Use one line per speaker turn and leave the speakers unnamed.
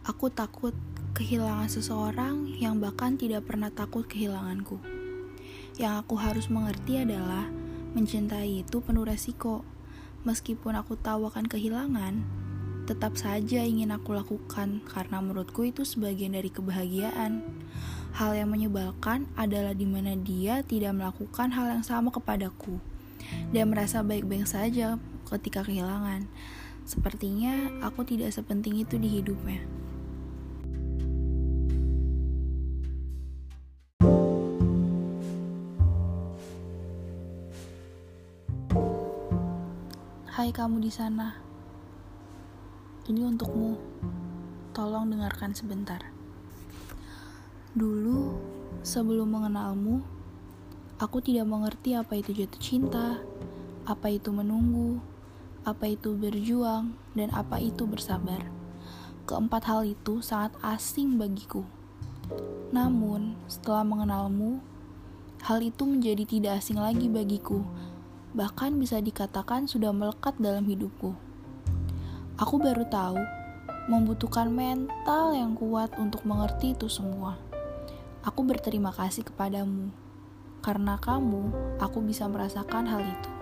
Aku takut kehilangan seseorang yang bahkan tidak pernah takut kehilanganku. Yang aku harus mengerti adalah mencintai itu penuh resiko. Meskipun aku tahu akan kehilangan, tetap saja ingin aku lakukan karena menurutku itu sebagian dari kebahagiaan. Hal yang menyebalkan adalah di mana dia tidak melakukan hal yang sama kepadaku dan merasa baik-baik saja ketika kehilangan. Sepertinya aku tidak sepenting itu di hidupnya. Hai kamu di sana. Ini untukmu. Tolong dengarkan sebentar. Dulu, sebelum mengenalmu, aku tidak mengerti apa itu jatuh cinta, apa itu menunggu, apa itu berjuang, dan apa itu bersabar. Keempat hal itu sangat asing bagiku. Namun, setelah mengenalmu, hal itu menjadi tidak asing lagi bagiku bahkan bisa dikatakan sudah melekat dalam hidupku. Aku baru tahu membutuhkan mental yang kuat untuk mengerti itu semua. Aku berterima kasih kepadamu, karena kamu, aku bisa merasakan hal itu.